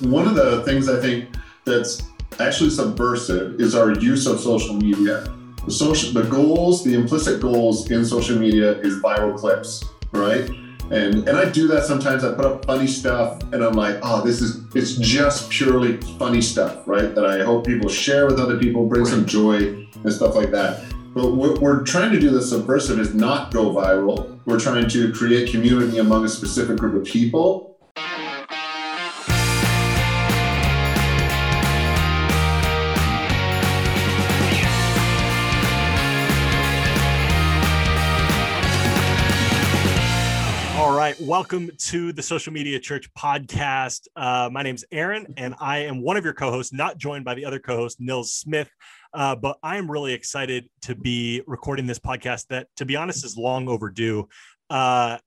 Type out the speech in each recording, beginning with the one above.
One of the things I think that's actually subversive is our use of social media. The social, the goals, the implicit goals in social media is viral clips, right? And and I do that sometimes. I put up funny stuff, and I'm like, oh, this is it's just purely funny stuff, right? That I hope people share with other people, bring some joy and stuff like that. But what we're trying to do the subversive is not go viral. We're trying to create community among a specific group of people welcome to the Social Media Church podcast. Uh, my name is Aaron, and I am one of your co-hosts, not joined by the other co-host Nils Smith. Uh, but I am really excited to be recording this podcast. That, to be honest, is long overdue. Uh,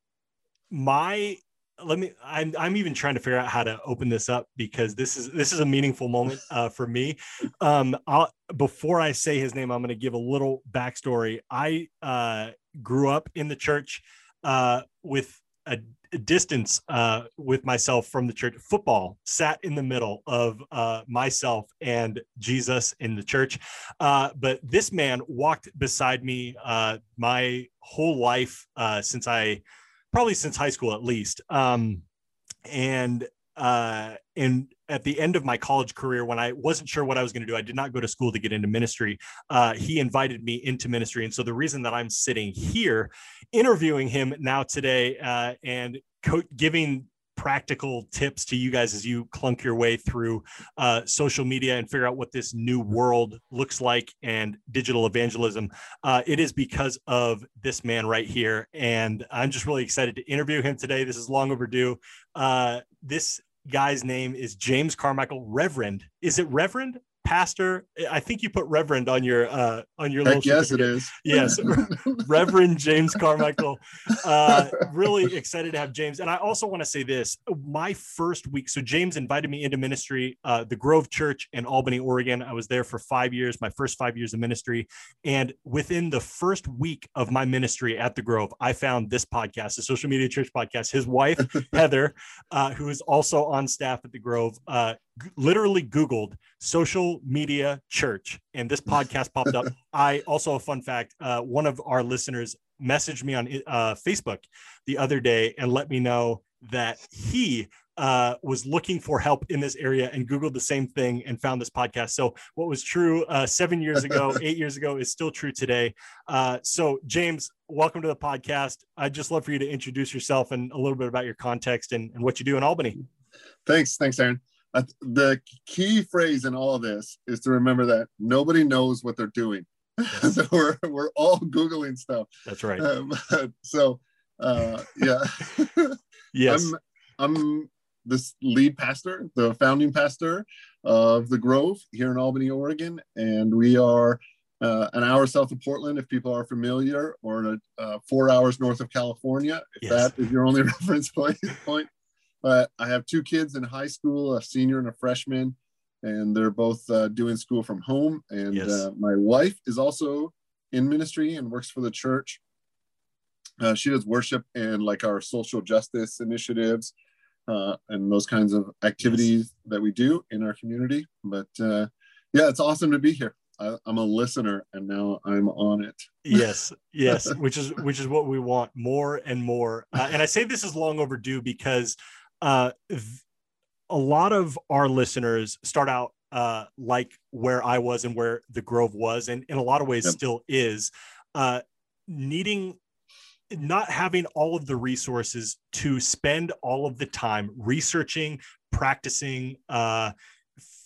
my let me I'm, I'm even trying to figure out how to open this up because this is this is a meaningful moment uh, for me um I'll, before i say his name i'm going to give a little backstory i uh, grew up in the church uh, with a, distance uh, with myself from the church. Football sat in the middle of uh, myself and Jesus in the church. Uh, but this man walked beside me uh, my whole life uh, since I, probably since high school at least. Um, and uh, and at the end of my college career, when I wasn't sure what I was going to do, I did not go to school to get into ministry. Uh, he invited me into ministry, and so the reason that I'm sitting here, interviewing him now today, uh, and co- giving practical tips to you guys as you clunk your way through uh, social media and figure out what this new world looks like and digital evangelism. Uh, it is because of this man right here. And I'm just really excited to interview him today. This is long overdue. Uh, this guy's name is James Carmichael, Reverend. Is it Reverend? Pastor. I think you put Reverend on your uh, on your. Heck yes, it is. Yes, Reverend James Carmichael. Uh, really excited to have James, and I also want to say this: my first week. So James invited me into ministry, uh, the Grove Church in Albany, Oregon. I was there for five years, my first five years of ministry, and within the first week of my ministry at the Grove, I found this podcast, the Social Media Church podcast. His wife Heather, uh, who is also on staff at the Grove, uh, literally Googled social media church and this podcast popped up. I also, a fun fact, uh, one of our listeners messaged me on uh, Facebook the other day and let me know that he uh, was looking for help in this area and Googled the same thing and found this podcast. So, what was true uh, seven years ago, eight years ago, is still true today. Uh, so, James, welcome to the podcast. I'd just love for you to introduce yourself and a little bit about your context and, and what you do in Albany. Thanks. Thanks, Aaron the key phrase in all of this is to remember that nobody knows what they're doing. Yes. so we're, we're all Googling stuff. That's right. Um, so, uh, yeah. yes. I'm, I'm this lead pastor, the founding pastor of the Grove here in Albany, Oregon. And we are uh, an hour south of Portland, if people are familiar, or uh, four hours north of California, if yes. that is your only reference point. But I have two kids in high school, a senior and a freshman, and they're both uh, doing school from home. And yes. uh, my wife is also in ministry and works for the church. Uh, she does worship and like our social justice initiatives uh, and those kinds of activities yes. that we do in our community. But uh, yeah, it's awesome to be here. I, am a listener and now I'm on it. yes, yes, which is which is what we want more and more. Uh, and I say this is long overdue because uh, a lot of our listeners start out uh, like where I was and where the Grove was, and in a lot of ways yep. still is, uh, needing not having all of the resources to spend all of the time researching, practicing, uh,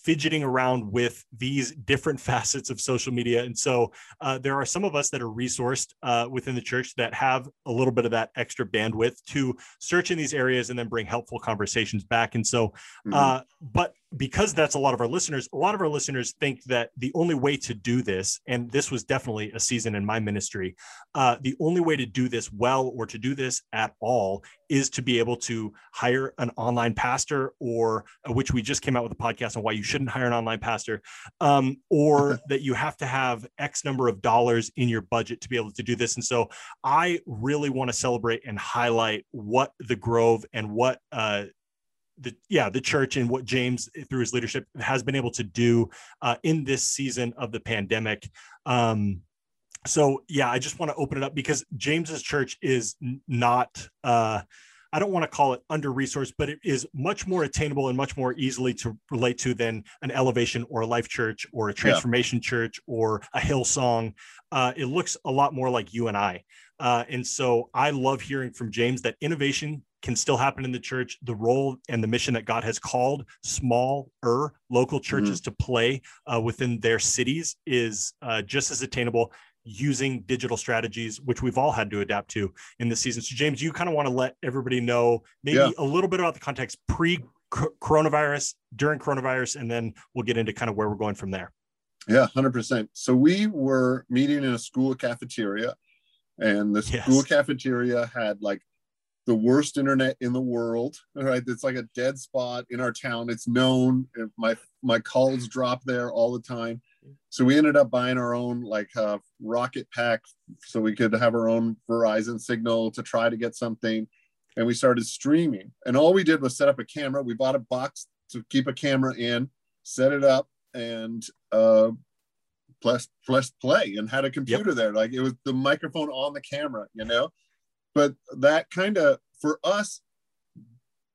fidgeting around with these different facets of social media. And so uh, there are some of us that are resourced uh, within the church that have a little bit of that extra bandwidth to search in these areas and then bring helpful conversations back. And so, mm-hmm. uh, but because that's a lot of our listeners, a lot of our listeners think that the only way to do this, and this was definitely a season in my ministry, uh, the only way to do this well or to do this at all is to be able to hire an online pastor, or uh, which we just came out with a podcast on why you shouldn't hire an online pastor, um, or that you have to have X number of dollars in your budget to be able to do this. And so I really want to celebrate and highlight what the Grove and what uh, the yeah the church and what James through his leadership has been able to do uh, in this season of the pandemic. Um, so yeah, I just want to open it up because James's church is not. Uh, I don't want to call it under resourced, but it is much more attainable and much more easily to relate to than an elevation or a life church or a transformation yeah. church or a Hillsong. Uh, it looks a lot more like you and I. Uh, and so I love hearing from James that innovation can still happen in the church. The role and the mission that God has called smaller local churches mm-hmm. to play uh, within their cities is uh, just as attainable using digital strategies, which we've all had to adapt to in this season. So, James, you kind of want to let everybody know maybe yeah. a little bit about the context pre coronavirus, during coronavirus, and then we'll get into kind of where we're going from there. Yeah, 100%. So, we were meeting in a school cafeteria, and the yes. school cafeteria had like the worst internet in the world right it's like a dead spot in our town it's known my my calls drop there all the time so we ended up buying our own like uh, rocket pack so we could have our own verizon signal to try to get something. And we started streaming. And all we did was set up a camera. We bought a box to keep a camera in set it up and uh press press play and had a computer yep. there. Like it was the microphone on the camera you know? But that kind of for us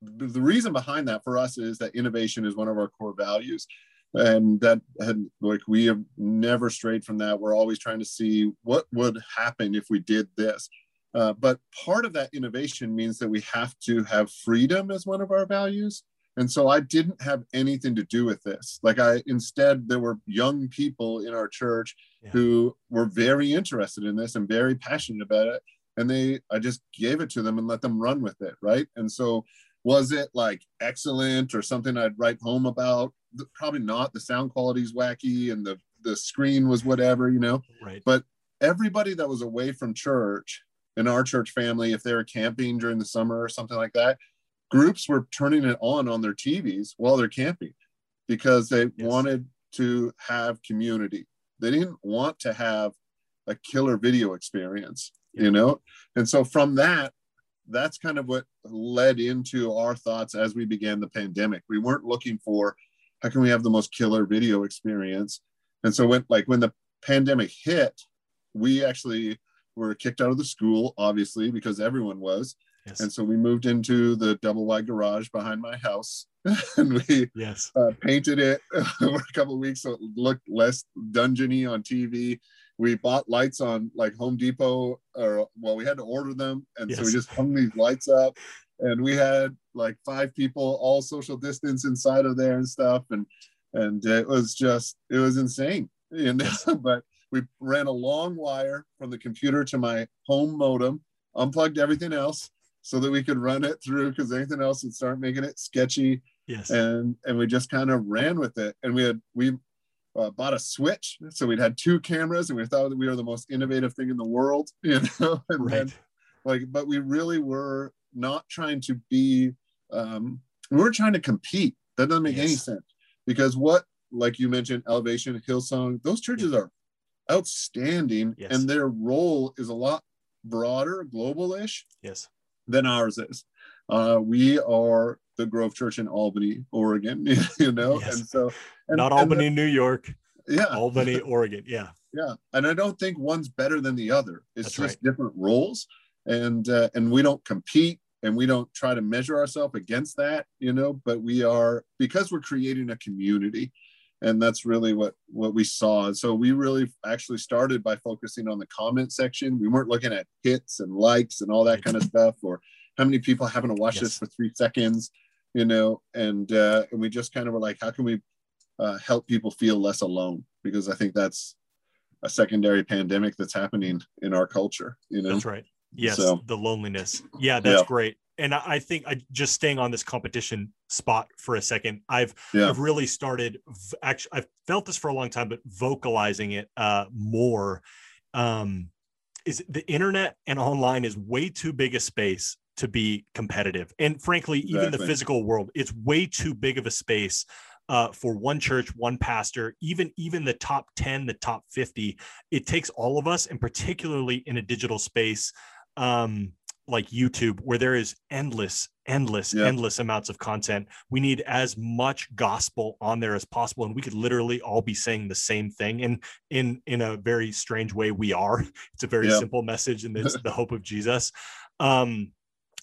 the reason behind that for us is that innovation is one of our core values and that had like we have never strayed from that. We're always trying to see what would happen if we did this. Uh, but part of that innovation means that we have to have freedom as one of our values. And so i didn't have anything to do with this. Like i instead there were young people in our church yeah. who were very interested in this and very passionate about it. And they i just gave it to them and let them run with it right? And so was it like excellent or something i'd write home about probably not the sound quality's wacky and the the screen was whatever you know? Right. But everybody that was away from church in our church family if they were camping during the summer or something like that groups were turning it on on their tvs while they're camping because they yes. wanted to have community. They didn't want to have a killer video experience yeah. you know? And so from that that's kind of what led into our thoughts as we began the pandemic. We weren't looking for how can we have the most killer video experience? And so when like when the pandemic hit we actually were kicked out of the school obviously because everyone was. Yes. and so we moved into the double wide garage behind my house and we yes. uh, painted it for a couple of weeks so it looked less dungeony on tv we bought lights on like home depot or well we had to order them and yes. so we just hung these lights up and we had like five people all social distance inside of there and stuff and and it was just it was insane you know but we ran a long wire from the computer to my home modem unplugged everything else so that we could run it through because anything else would start making it sketchy yes and and we just kind of ran with it and we had we uh, bought a switch so we'd had two cameras and we thought that we were the most innovative thing in the world you know and right. then like but we really were not trying to be um, we weren't trying to compete. That doesn't make yes. any sense. Because what like you mentioned elevation hillsong those churches are outstanding yes. and their role is a lot broader global-ish yes. than ours is. Uh, we are the grove church in albany oregon you know? Yes. and so and, not albany the, new york. Yeah. Albany oregon yeah. Yeah. And i don't think one's better than the other. It's That's just right. different roles and uh, and we don't compete and we don't try to measure ourselves against that you know but we are because we're creating a community and that's really what what we saw. And so we really actually started by focusing on the comment section. We weren't looking at hits and likes and all that kind of stuff or how many people happen to watch yes. this for three seconds you know and uh and we just kind of were like how can we uh, help people feel less alone? Because i think that's a secondary pandemic that's happening in our culture you know? That's right Yes, so, the loneliness. Yeah, that's yeah. great. And I think I just staying on this competition spot for a second. I've yeah. I've really started actually I've felt this for a long time, but vocalizing it uh, more. Um, is the internet and online is way too big a space to be competitive, and frankly, exactly. even the physical world, it's way too big of a space uh, for one church, one pastor, even even the top 10, the top 50. It takes all of us, and particularly in a digital space, um, like YouTube, where there is endless, endless Yeah. endless amounts of content we need as much gospel on there as possible and we could literally all be saying the same thing and in in a very strange way we are it's a very Yeah. simple message and it's the hope of jesus um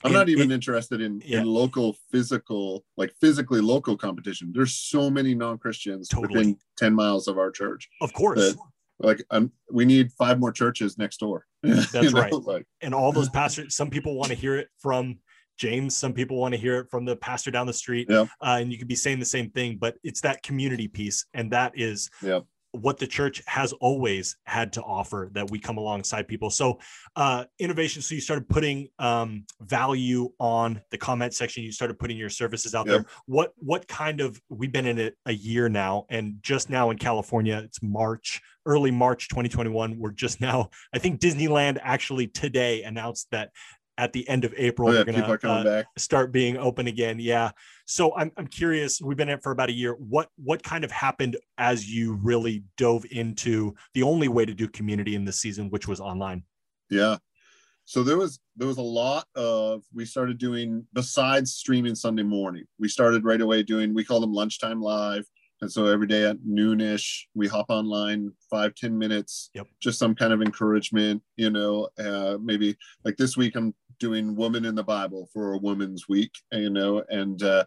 I'm not even it- interested in, Yeah. in local physical, like physically local competition. There's so many non-Christians Totally. within 10 miles of our church. of course Like um, we need five more churches next door. That's right. Like, and all those pastors some people want to hear it from james some people want to hear it from the pastor down the street Yep. uh, and you could be saying the same thing but it's that community piece and that is Yep. what the church has always had to offer that we come alongside people so uh, innovation so you started putting um, value on the comment section you started putting your services out Yep. there what what kind of we've been in it a year now and just now in california it's march early march 2021 we're just now i think disneyland actually today announced that at the end of april oh yeah, are going to uh, back. start being open again yeah so I'm, I'm curious we've been in it for about a year what what kind of happened as you really dove into the only way to do community in this season which was online Yeah. So there was there was a lot of we started doing besides streaming Sunday morning. We started right away doing we call them lunchtime live. And so every day at noonish, we hop online five ten minutes, Yep. just some kind of encouragement, you know, uh, maybe like this week I'm doing woman in the Bible for a woman's week, you know, and uh,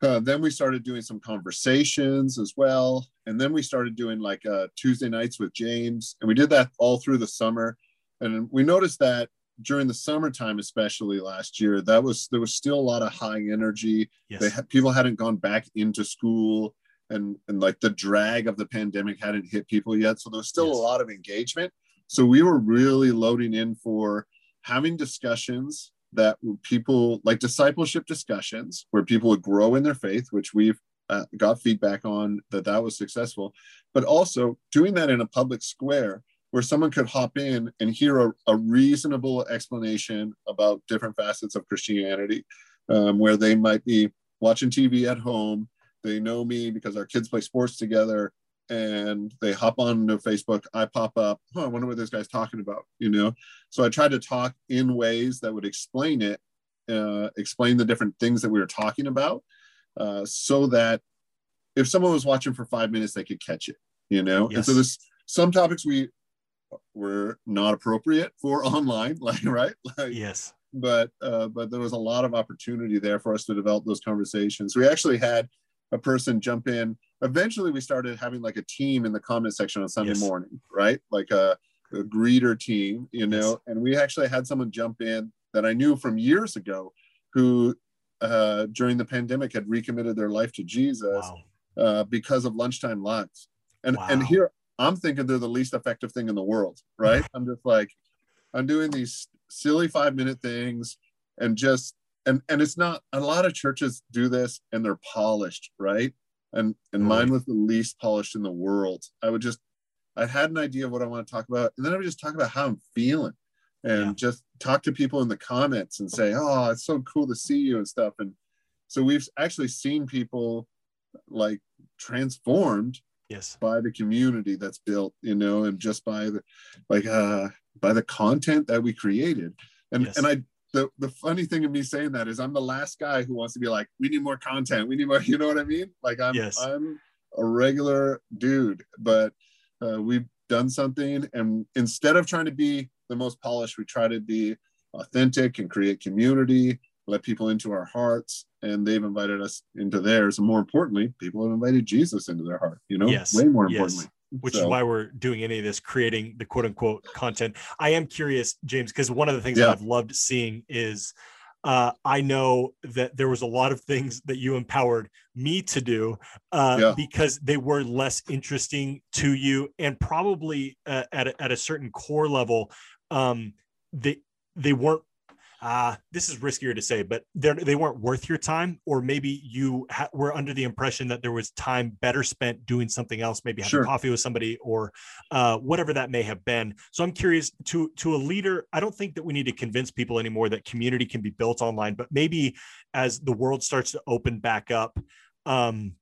uh, then we started doing some conversations as well. And then we started doing like uh, Tuesday nights with James. And we did that all through the summer. And we noticed that during the summertime, especially last year, that was there was still a lot of high energy. yes They had, people hadn't gone back into school, and and like the drag of the pandemic hadn't hit people yet. So there was still Yes. a lot of engagement. So we were really loading in for having discussions that people like discipleship discussions where people would grow in their faith, which we've uh, got feedback on that that was successful, but also doing that in a public square where someone could hop in and hear a, a reasonable explanation about different facets of Christianity, um, where they might be watching TV at home. They know me because our kids play sports together and they hop on to Facebook. I pop up. Oh, I wonder what this guy's talking about, you know? So I tried to talk in ways that would explain it, uh, explain the different things that we were talking about, uh, so that if someone was watching for five minutes, they could catch it, you know? And so Yes. this, some topics we were not appropriate for online, like, right? Like, yes but uh, but there was a lot of opportunity there for us to develop those conversations. We actually had a person jump in. Eventually, we started having like a team in the comment section on Sunday Yes. morning, right? Like a, a greeter team, you know. Yes. And we actually had someone jump in that I knew from years ago, who uh, during the pandemic had recommitted their life to Jesus wow uh, because of lunchtime lives. And and here I'm thinking they're the least effective thing in the world, right? I'm just like, I'm doing these silly five minute things and just and and it's not a lot of churches do this and they're polished, right? And and Right. mine was the least polished in the world. I would just I had an idea of what I want to talk about, and then I would just talk about how I'm feeling and Yeah. just talk to people in the comments and say, Oh, it's so cool to see you and stuff. And so we've actually seen people like transformed yes by the community that's built you know and just by the like uh by the content that we created and Yes. and i the, the funny thing of me saying that is i'm the last guy who wants to be like we need more content we need more you know what i mean like i'm Yes. i'm a regular dude but uh, we've done something and instead of trying to be the most polished we try to be authentic and create community let people into our hearts and they've invited us into theirs and more importantly people have invited jesus into their heart you know Yes. way more Yes. Which is why we're doing any of this creating the quote unquote content i am curious james because one of the things that i've loved seeing is uh, i know that there was a lot of things that you empowered me to do uh, Yeah. because they were less interesting to you and probably uh, at, a, at a certain core level um, they they weren't uh, this is riskier to say, but they weren't worth your time, or maybe you ha- were under the impression that there was time better spent doing something else, maybe having Sure. coffee with somebody, or uh, whatever that may have been. So I'm curious to to a leader. I don't think that we need to convince people anymore that community can be built online, but maybe as the world starts to open back up. Um,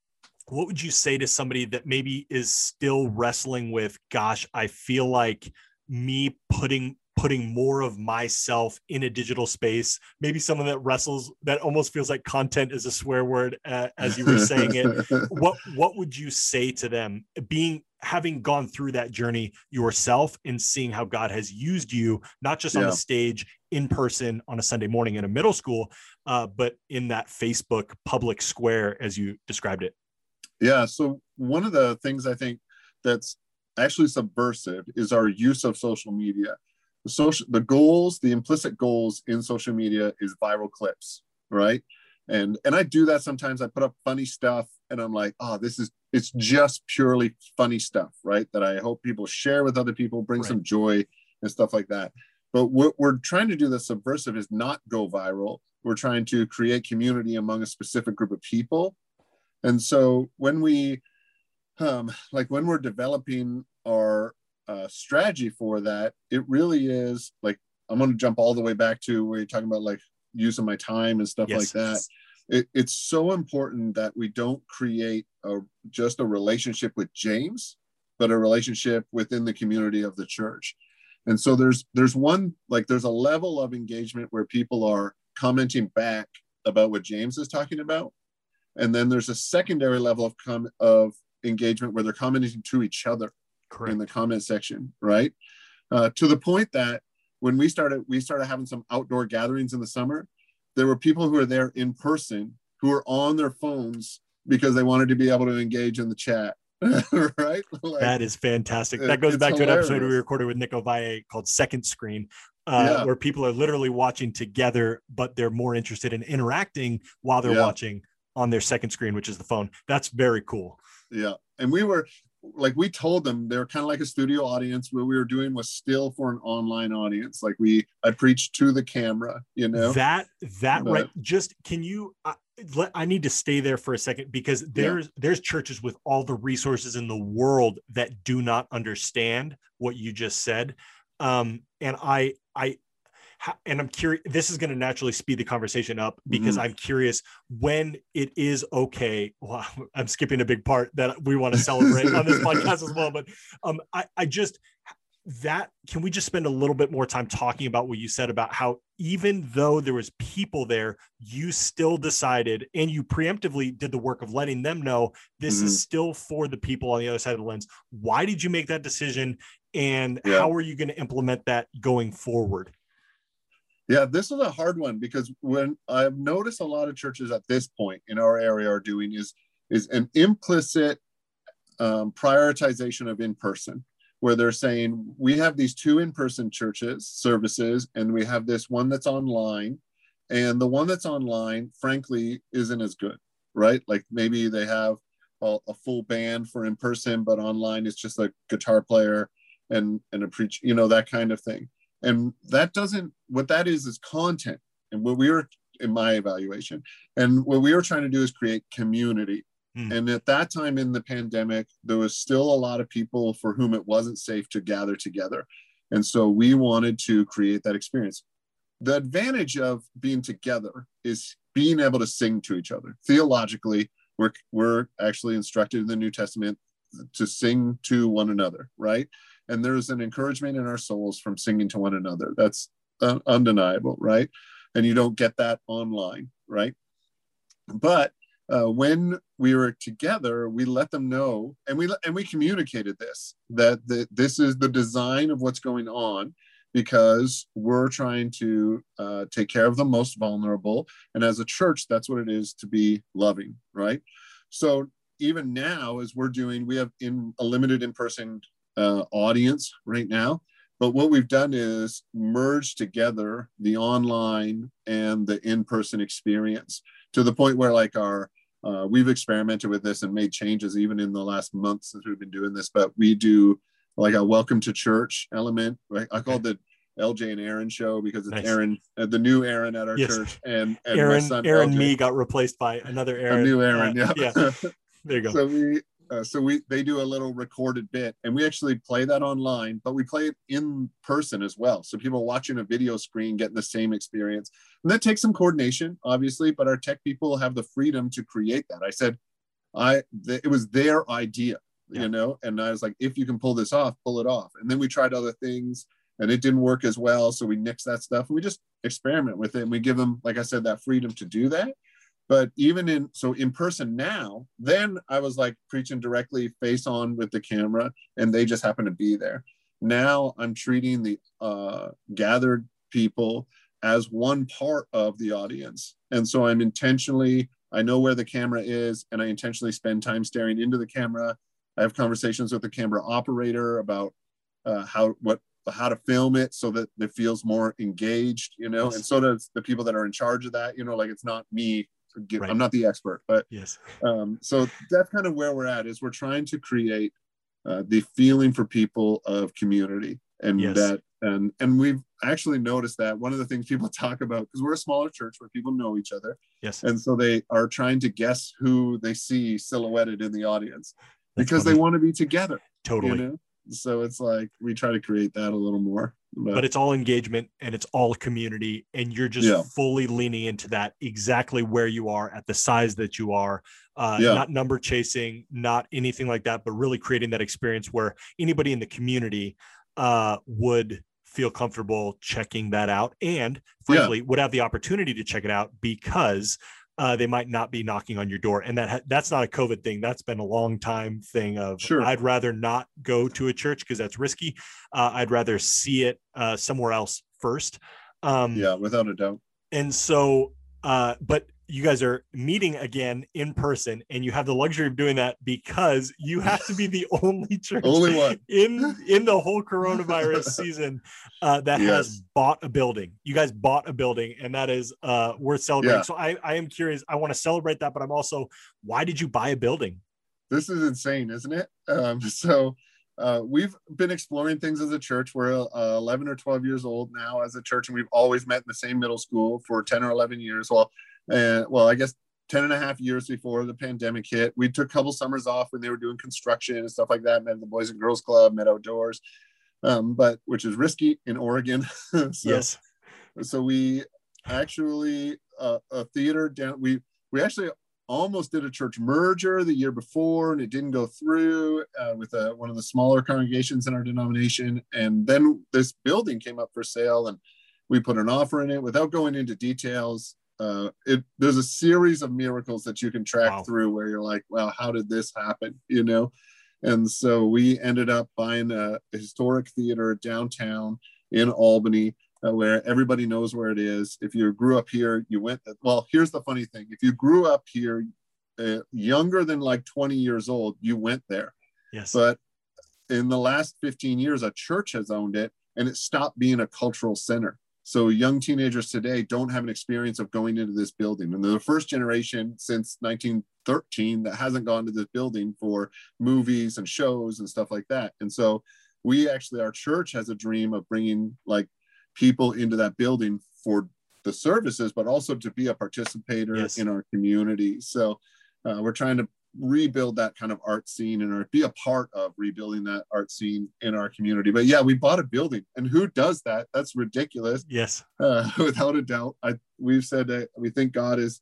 what would you say to somebody that maybe is still wrestling with gosh i feel like me putting putting more of myself in a digital space. Maybe someone that wrestles that almost feels like content is a swear word uh, as you were saying it. What what would you say to them being having gone through that journey yourself and seeing how god has used you not just on yeah. the stage in person on a sunday morning in a middle school uh, but in that facebook public square as you described it? Yeah so one of the things i think that's actually subversive is our use of social media the social the goals the implicit goals in social media is viral clips right? And and i do that sometimes. I put up funny stuff and i'm like oh this is it's just purely funny stuff right? That i hope people share with other people bring right. some joy and stuff like that. But what we're trying to do the subversive is not go viral. We're trying to create community among a specific group of people. And so when we um, like when we're developing our uh, strategy for that, it really is like I'm going to jump all the way back to where you're talking about like using my time and stuff yes. like that. It, it's so important that we don't create a, just a relationship with James, but a relationship within the community of the church. And so there's there's one like there's a level of engagement where people are commenting back about what James is talking about, and then there's a secondary level of com- of engagement where they're commenting to each other Correct. in the comment section, right? Uh, to the point that when we started, we started having some outdoor gatherings in the summer. There were people who were there in person who were on their phones because they wanted to be able to engage in the chat. right? Like, that is fantastic. That goes back hilarious. to an episode we recorded with Nick Ovalle called Second Screen, uh, yeah. where people are literally watching together, but they're more interested in interacting while they're yeah. watching on their second screen, which is the phone. That's very cool. Yeah. And we were like we told them they're kind of like a studio audience. What we were doing was still for an online audience. Like we i preached to the camera you know? That that but, right just can you uh, let, i need to stay there for a second because there's yeah. there's churches with all the resources in the world that do not understand what you just said. Um and i i and I'm curious, this is going to naturally speed the conversation up because mm-hmm. I'm curious when it is okay. Well, I'm skipping a big part that we want to celebrate on this podcast as well. But um, I, I just, that can we just spend a little bit more time talking about what you said about how even though there was people there you still decided and you preemptively did the work of letting them know this mm-hmm. is still for the people on the other side of the lens why did you make that decision and yeah. how are you going to implement that going forward yeah, this is a hard one because when I've noticed a lot of churches at this point in our area are doing is is an implicit um, prioritization of in person, where they're saying we have these two in person churches services, and we have this one that's online, and the one that's online, frankly, isn't as good, right? Like maybe they have a, a full band for in person, but online it's just a guitar player and and a preach, you know, that kind of thing and that doesn't what that is is content and what we were in my evaluation and what we were trying to do is create community. Mm. and at that time in the pandemic there was still a lot of people for whom it wasn't safe to gather together. And so we wanted to create that experience. The advantage of being together is being able to sing to each other. Theologically we're, we're actually instructed in the new testament to sing to one another right? And there's an encouragement in our souls from singing to one another. That's undeniable right? And you don't get that online right? But uh, when we were together we let them know and we and we communicated this that the, this is the design of what's going on because we're trying to uh, take care of the most vulnerable. And as a church that's what it is to be loving right? So even now as we're doing we have in a limited in-person uh, audience right now. But what we've done is merge together the online and the in-person experience to the point where like our uh, we've experimented with this and made changes even in the last month since we've been doing this. But we do like a welcome to church element. Right? I call the LJ and Aaron show because it's nice. Aaron, uh, the new Aaron at our yes. church, and, and Aaron, Aaron, LJ. me got replaced by another Aaron. A new Aaron, uh, yeah. yeah. There you go. So we uh, so we they do a little recorded bit and we actually play that online but we play it in person as well so people watching a video screen getting the same experience and that takes some coordination obviously but our tech people have the freedom to create that i said i th- it was their idea yeah. you know and i was like if you can pull this off pull it off and then we tried other things and it didn't work as well. So we nix that stuff. We just experiment with it and we give them, like I said, that freedom to do that. But even in so in person now, then I was like preaching directly face on with the camera, and they just happen to be there. Now I'm treating the uh, gathered people as one part of the audience, and so I'm intentionally I know where the camera is, and I intentionally spend time staring into the camera. I have conversations with the camera operator about uh, how what how to film it so that it feels more engaged, you know, and so does the people that are in charge of that. You know, like it's not me. Right. I'm not the expert, but yes. Um, so that's kind of where we're at. Is we're trying to create uh, the feeling for people of community, and yes. that and and we've actually noticed that one of the things people talk about because we're a smaller church where people know each other yes and so they are trying to guess who they see silhouetted in the audience That's because funny. they want to be together totally you know? so it's like we try to create that a little more but, but it's all engagement and it's all community and you're just yeah. fully leaning into that exactly where you are at the size that you are uh, yeah. not number chasing not anything like that but really creating that experience where anybody in the community uh, would feel comfortable checking that out and frankly would have the opportunity to check it out because uh, they might not be knocking on your door and that ha- that's not a covid thing that's been a long time thing of sure. i'd rather not go to a church because that's risky uh, i'd rather see it uh, somewhere else first um, yeah without a doubt and so uh, but you guys are meeting again in person and you have the luxury of doing that because you have to be the only church only one in in the whole coronavirus season uh, that yes. has bought a building you guys bought a building and that is uh, worth celebrating yeah. so I, I am curious i want to celebrate that but i'm also why did you buy a building this is insane isn't it um, so uh, we've been exploring things as a church. We're uh, 11 or 12 years old now as a church, and we've always met in the same middle school for 10 or 11 years. Well, and well, I guess 10 and a half years before the pandemic hit. We took a couple summers off when they were doing construction and stuff like that, met the Boys and Girls Club, met outdoors, um, but which is risky in Oregon. so, yes. So we actually, uh, a theater down, we, we actually almost did a church merger the year before and it didn't go through uh, with a, uh, one of the smaller congregations in our denomination. And then this building came up for sale and we put an offer in it without going into details uh, it there's a series of miracles that you can track wow. through where you're like, well, how did this happen? You know, and so we ended up buying a, a historic theater downtown in Albany. Uh, where everybody knows where it is. If you grew up here, you went. Well, here's the funny thing: if you grew up here, uh, younger than like 20 years old, you went there. Yes. But in the last 15 years, a church has owned it, and it stopped being a cultural center. So young teenagers today don't have an experience of going into this building. And they're the first generation since 1913 that hasn't gone to this building for movies and shows and stuff like that. And so we actually, our church has a dream of bringing like people into that building for the services, but also to be a participator yes. in our community. So uh, we're trying to rebuild that kind of art scene and or be a part of rebuilding that art scene in our community. But yeah, we bought a building, and who does that? That's ridiculous. Yes, uh, without a doubt. I we've said that we think God is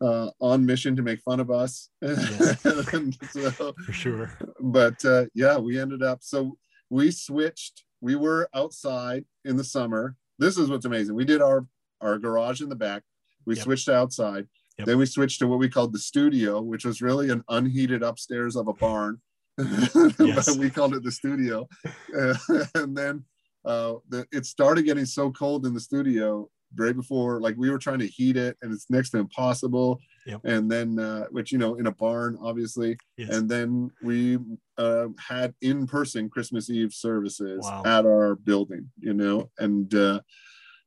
uh, on mission to make fun of us. Yes. so, For sure. But uh, yeah, we ended up so we switched. We were outside in the summer. This is what's amazing. We did our our garage in the back. We yep. switched outside Yep. Then we switched to what we called the studio, which was really an unheated upstairs of a barn. yes. we called it the studio. and then uh, the, it started getting so cold in the studio right before, like we were trying to heat it, and it's next to impossible. Yep. And then, uh, which you know, in a barn, obviously. Yes. And then we uh, had in-person Christmas Eve services wow. at our building. You know, and uh,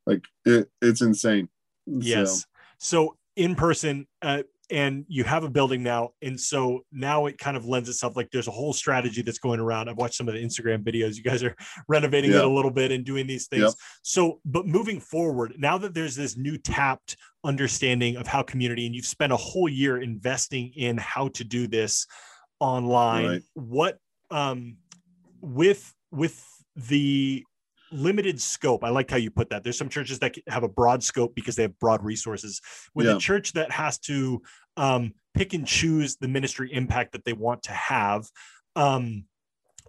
like it, it's insane. Yes. So, so in person uh, and you have a building now and so now it kind of lends itself like there's a whole strategy that's going around i've watched some of the instagram videos you guys are renovating yeah. it a little bit and doing these things yep. so but moving forward now that there's this new tapped understanding of how community and you've spent a whole year investing in how to do this online right. what um with with the limited scope. I like how you put that. There's some churches that have a broad scope because they have broad resources. With yeah. a church that has to um, pick and choose the ministry impact that they want to have, um,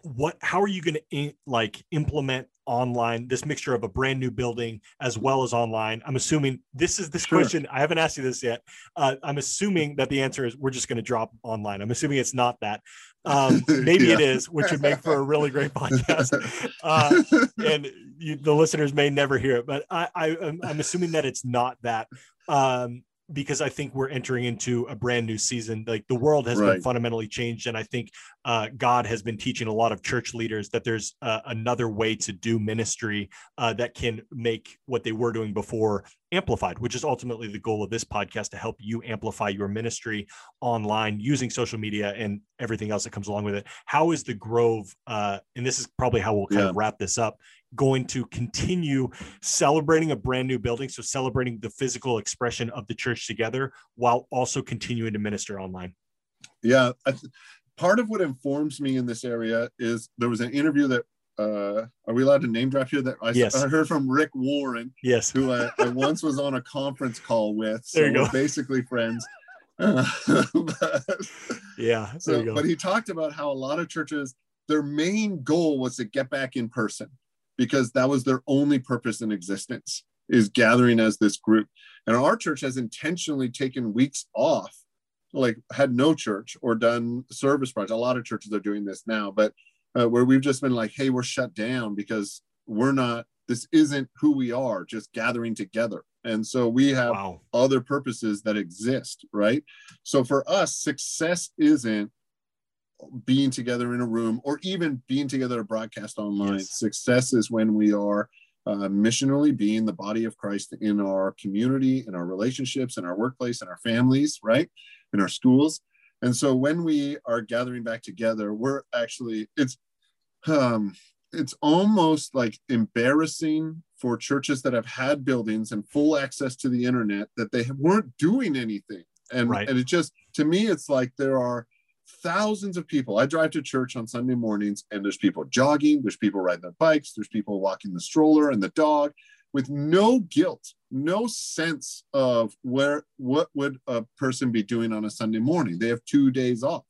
what? How are you going to like implement online, this mixture of a brand new building as well as online? I'm assuming this is this Sure. question. I haven't asked you this yet. Uh, I'm assuming that the answer is we're just going to drop online. I'm assuming it's not that. Um, maybe it Yeah. is, which would make for a really great podcast. Uh, and you, the listeners may never hear it, but I, I I'm, I'm assuming that it's not that. Um, because I think we're entering into a brand new season. Like the world has been fundamentally changed, and I think uh, God has been teaching a lot of church leaders that there's uh, another way to do ministry uh, that can make what they were doing before amplified, which is ultimately the goal of this podcast to help you amplify your ministry online using social media and everything else that comes along with it. How is the Grove, uh, and this is probably how we'll kind of wrap this up, going to continue celebrating a brand new building? So, celebrating the physical expression of the church together while also continuing to minister online. yeah part of what informs me in this area is there was an interview that uh are we allowed to name drop here that I, Yes. I heard from rick warren Yes. who I, I once was on a conference call with so There you go. basically friends Uh, but- Yeah. So but he talked about how a lot of churches their main goal was to get back in person because that was their only purpose in existence is gathering as this group and our church has intentionally taken weeks off like had no church or done service projects a lot of churches are doing this now but uh, where we've just been like hey we're shut down because we're not this isn't who we are just gathering together and so we have Wow. other purposes that exist, right? So for us, success isn't being together in a room or even being together to broadcast online. Yes. Success is when we are uh, missionally being the body of Christ in our community, in our relationships, in our workplace, in our families, right? In our schools. And so when we are gathering back together, we're actually, it's, um, it's almost like embarrassing for churches that have had buildings and full access to the internet that they weren't doing anything. And, Right. and it just, to me, it's like there are thousands of people. I drive to church on Sunday mornings and there's people jogging, there's people riding their bikes, there's people walking the stroller and the dog with no guilt, no sense of where what would a person be doing on a Sunday morning. They have two days off.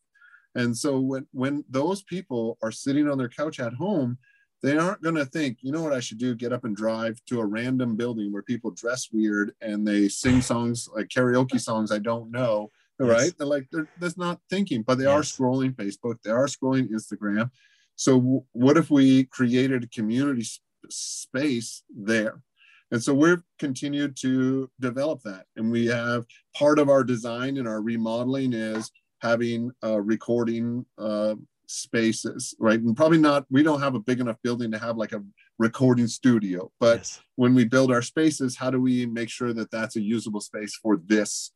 And so when when those people are sitting on their couch at home, they aren't going to think, you know what I should do? Get up and drive to a random building where people dress weird and they sing songs like karaoke songs I don't know, Yes. right? They're like they're that's not thinking, but they are scrolling Facebook, they are scrolling Instagram. So w- what if we created a community s- space there? And so we've continued to develop that. And we have part of our design and our remodeling is having uh, recording uh, spaces, right? And probably not, we don't have a big enough building to have like a recording studio. But Yes. when we build our spaces, how do we make sure that that's a usable space for this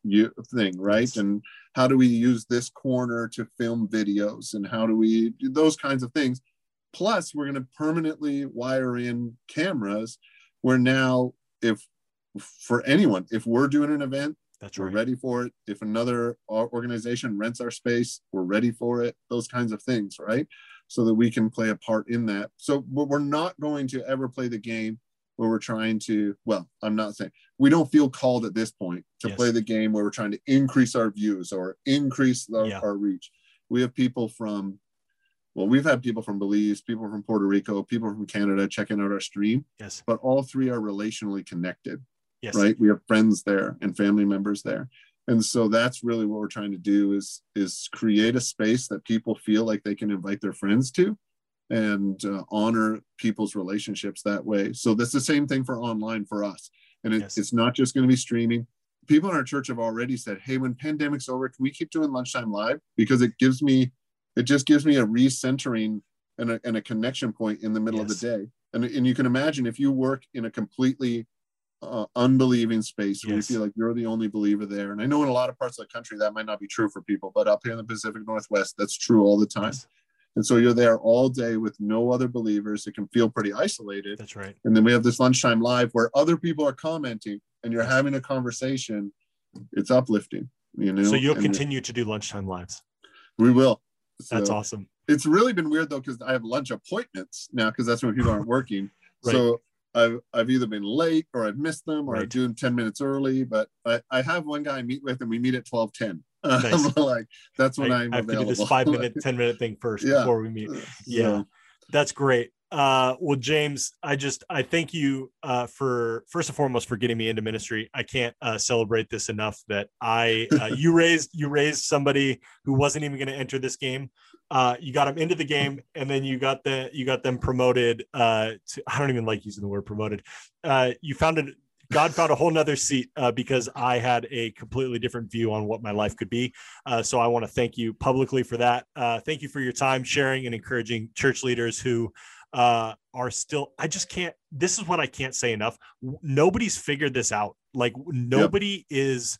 thing, right? Yes. And how do we use this corner to film videos? And how do we do those kinds of things? Plus, we're going to permanently wire in cameras where now, if for anyone, if we're doing an event, That's we're right. ready for it. If another uh, organization rents our space, we're ready for it. Those kinds of things, right? So that we can play a part in that. So we're not going to ever play the game where we're trying to, well, I'm not saying we don't feel called at this point to Yes. play the game where we're trying to increase our views or increase our, Yeah. our reach. We have people from, well, we've had people from Belize, people from Puerto Rico, people from Canada checking out our stream, Yes. but all three are relationally connected Yes. right we have friends there and family members there and so that's really what we're trying to do is is create a space that people feel like they can invite their friends to and uh, honor people's relationships that way. So that's the same thing for online for us. And it, Yes. it's not just going to be streaming. People in our church have already said hey when pandemic's over can we keep doing lunchtime live? Because it gives me it just gives me a recentering and a, and a connection point in the middle Yes. of the day. And, and you can imagine if you work in a completely uh, unbelieving space where Yes. you feel like you're the only believer there. And I know in a lot of parts of the country that might not be true for people, but up here in the Pacific Northwest, that's true all the time. Yes. And so you're there all day with no other believers. It can feel pretty isolated. That's right. And then we have this lunchtime live where other people are commenting and you're having a conversation. It's uplifting, you know. So you'll and continue to do lunchtime lives. We will. That's awesome. it's really been weird though because I have lunch appointments now because that's when people aren't working. Right. So I've I've either been late or I've missed them or I do them 10 minutes early. But I, I have one guy I meet with and we meet at 1210. Nice. like that's when I, I'm I have to do this five minute, 10 minute thing first Yeah. before we meet. So, Yeah. That's great. Uh, well, James, I just I thank you uh, for first and foremost for getting me into ministry. I can't uh, celebrate this enough that I uh, you raised you raised somebody who wasn't even going to enter this game. Uh, you got them into the game, and then you got the you got them promoted. Uh, to, I don't even like using the word promoted. Uh, you founded God found a whole nother seat uh, because I had a completely different view on what my life could be. Uh, so I want to thank you publicly for that. Uh, thank you for your time sharing and encouraging church leaders who uh, are still, I just can't, this is what I can't say enough. Nobody's figured this out. Like nobody yep. is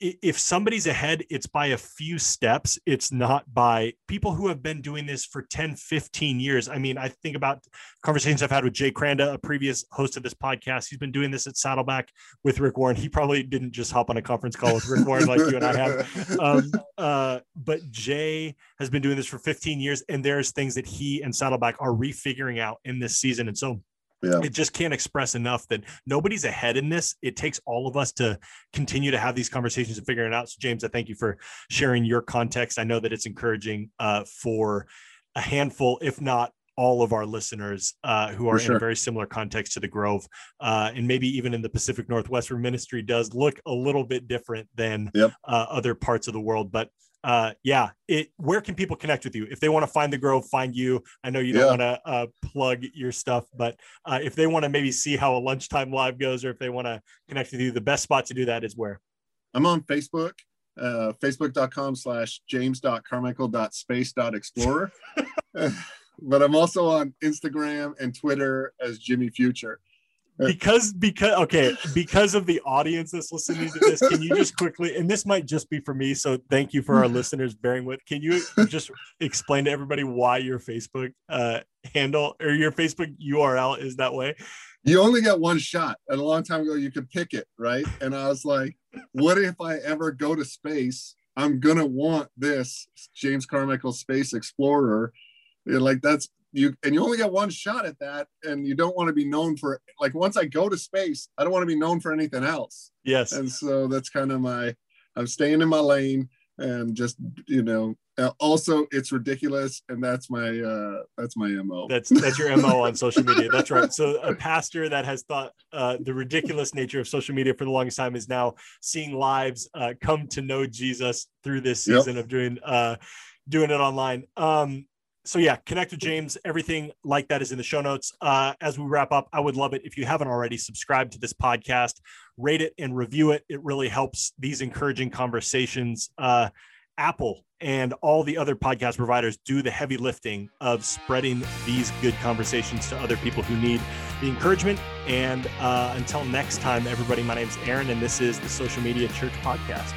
if somebody's ahead, it's by a few steps. It's not by people who have been doing this for 10, 15 years. I mean, I think about conversations I've had with Jay Kranda, a previous host of this podcast. He's been doing this at Saddleback with Rick Warren. He probably didn't just hop on a conference call with Rick Warren like you and I have. Um, uh, but Jay has been doing this for 15 years, and there's things that he and Saddleback are refiguring out in this season. And so yeah. it just can't express enough that nobody's ahead in this. It takes all of us to continue to have these conversations and figure it out. So, James, I thank you for sharing your context. I know that it's encouraging uh, for a handful, if not all of our listeners uh, who are sure. in a very similar context to the Grove, uh, and maybe even in the Pacific Northwest, where ministry does look a little bit different than yep. uh, other parts of the world. But uh, yeah, it. Where can people connect with you if they want to find the Grove, find you? I know you don't yeah. want to uh, plug your stuff, but uh, if they want to maybe see how a lunchtime live goes, or if they want to connect with you, the best spot to do that is where. I'm on Facebook, uh, facebook.com slash james.carmichael.space.explorer. but I'm also on Instagram and Twitter as Jimmy Future because because okay because of the audience that's listening to this can you just quickly and this might just be for me so thank you for our listeners bearing with can you just explain to everybody why your facebook uh, handle or your facebook url is that way? You only get one shot. And a long time ago you could pick it right? And i was like what if i ever go to space? I'm gonna want this james carmichael space explorer. Like that's you and you only get one shot at that and you don't want to be known for like once i go to space i don't want to be known for anything else. Yes. And so that's kind of my i'm staying in my lane and just you know also it's ridiculous and that's my uh that's my mo that's that's your mo on social media. That's right. So a pastor that has thought uh the ridiculous nature of social media for the longest time is now seeing lives uh come to know jesus through this season yep. of doing uh doing it online. Um so yeah, connect with James. Everything like that is in the show notes. Uh, as we wrap up, I would love it if you haven't already subscribed to this podcast, rate it and review it. It really helps these encouraging conversations. Uh, Apple and all the other podcast providers do the heavy lifting of spreading these good conversations to other people who need the encouragement. And uh, until next time, everybody, my name is Aaron, and this is the Social Media Church Podcast.